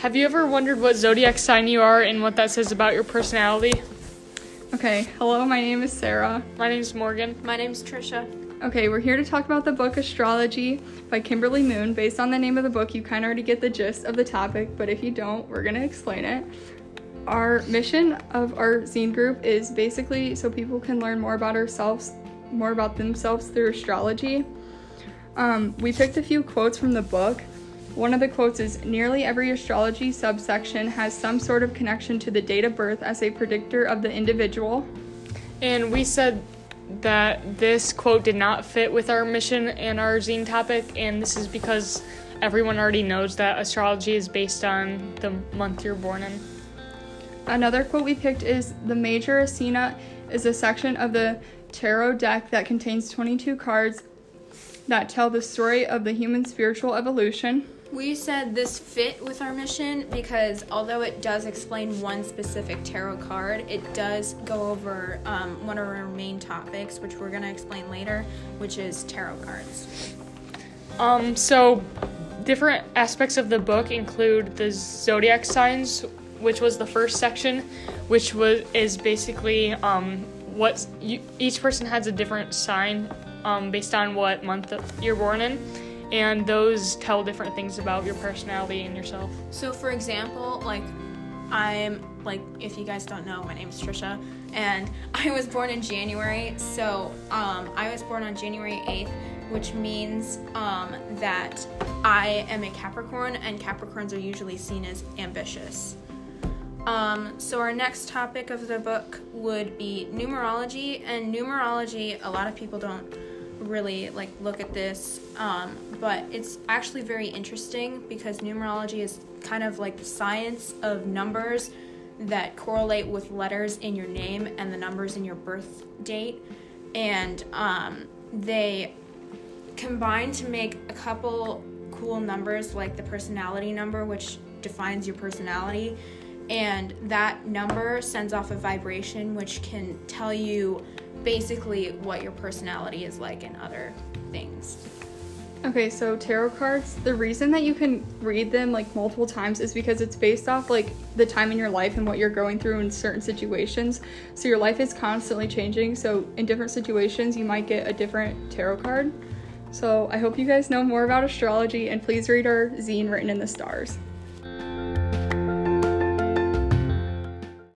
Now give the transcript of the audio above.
Have you ever wondered what zodiac sign you are and what that says about your personality? Okay, hello, my name is Sarah. My name's Morgan. My name's Trisha. Okay, we're here to talk about the book Astrology by Kimberly Moon. Based on the name of the book, you kind of already get the gist of the topic, but if you don't, we're going to explain it. Our mission of our zine group is basically so people can learn more about ourselves, more about themselves through astrology. Um, we picked a few quotes from the book. One of the quotes is Nearly every astrology subsection has some sort of connection to the date of birth as a predictor of the individual. And we said that this quote did not fit with our mission and our zine topic, and this is because everyone already knows that astrology is based on the month you're born in. Another quote we picked is The Major Arcana is a section of the tarot deck that contains 22 cards that tell the story of the human spiritual evolution. We said this fit with our mission because although it does explain one specific tarot card, it does go over um, one of our main topics, which we're going to explain later, which is tarot cards. Um, so different aspects of the book include the zodiac signs, which was the first section, which was is basically um, what each person has a different sign um, based on what month you're born in and those tell different things about your personality and yourself. So, for example, like I'm like if you guys don't know, my name is Trisha, and I was born in January. So um, I was born on January 8th, which means um, that I am a Capricorn, and Capricorns are usually seen as ambitious. Um, so our next topic of the book would be numerology, and numerology. A lot of people don't really like look at this um, but it's actually very interesting because numerology is kind of like the science of numbers that correlate with letters in your name and the numbers in your birth date. And um, they combine to make a couple cool numbers like the personality number which defines your personality. And that number sends off a vibration which can tell you basically what your personality is like and other things. Okay, so tarot cards, the reason that you can read them like multiple times is because it's based off like the time in your life and what you're going through in certain situations. So your life is constantly changing. So in different situations, you might get a different tarot card. So I hope you guys know more about astrology and please read our zine written in the stars.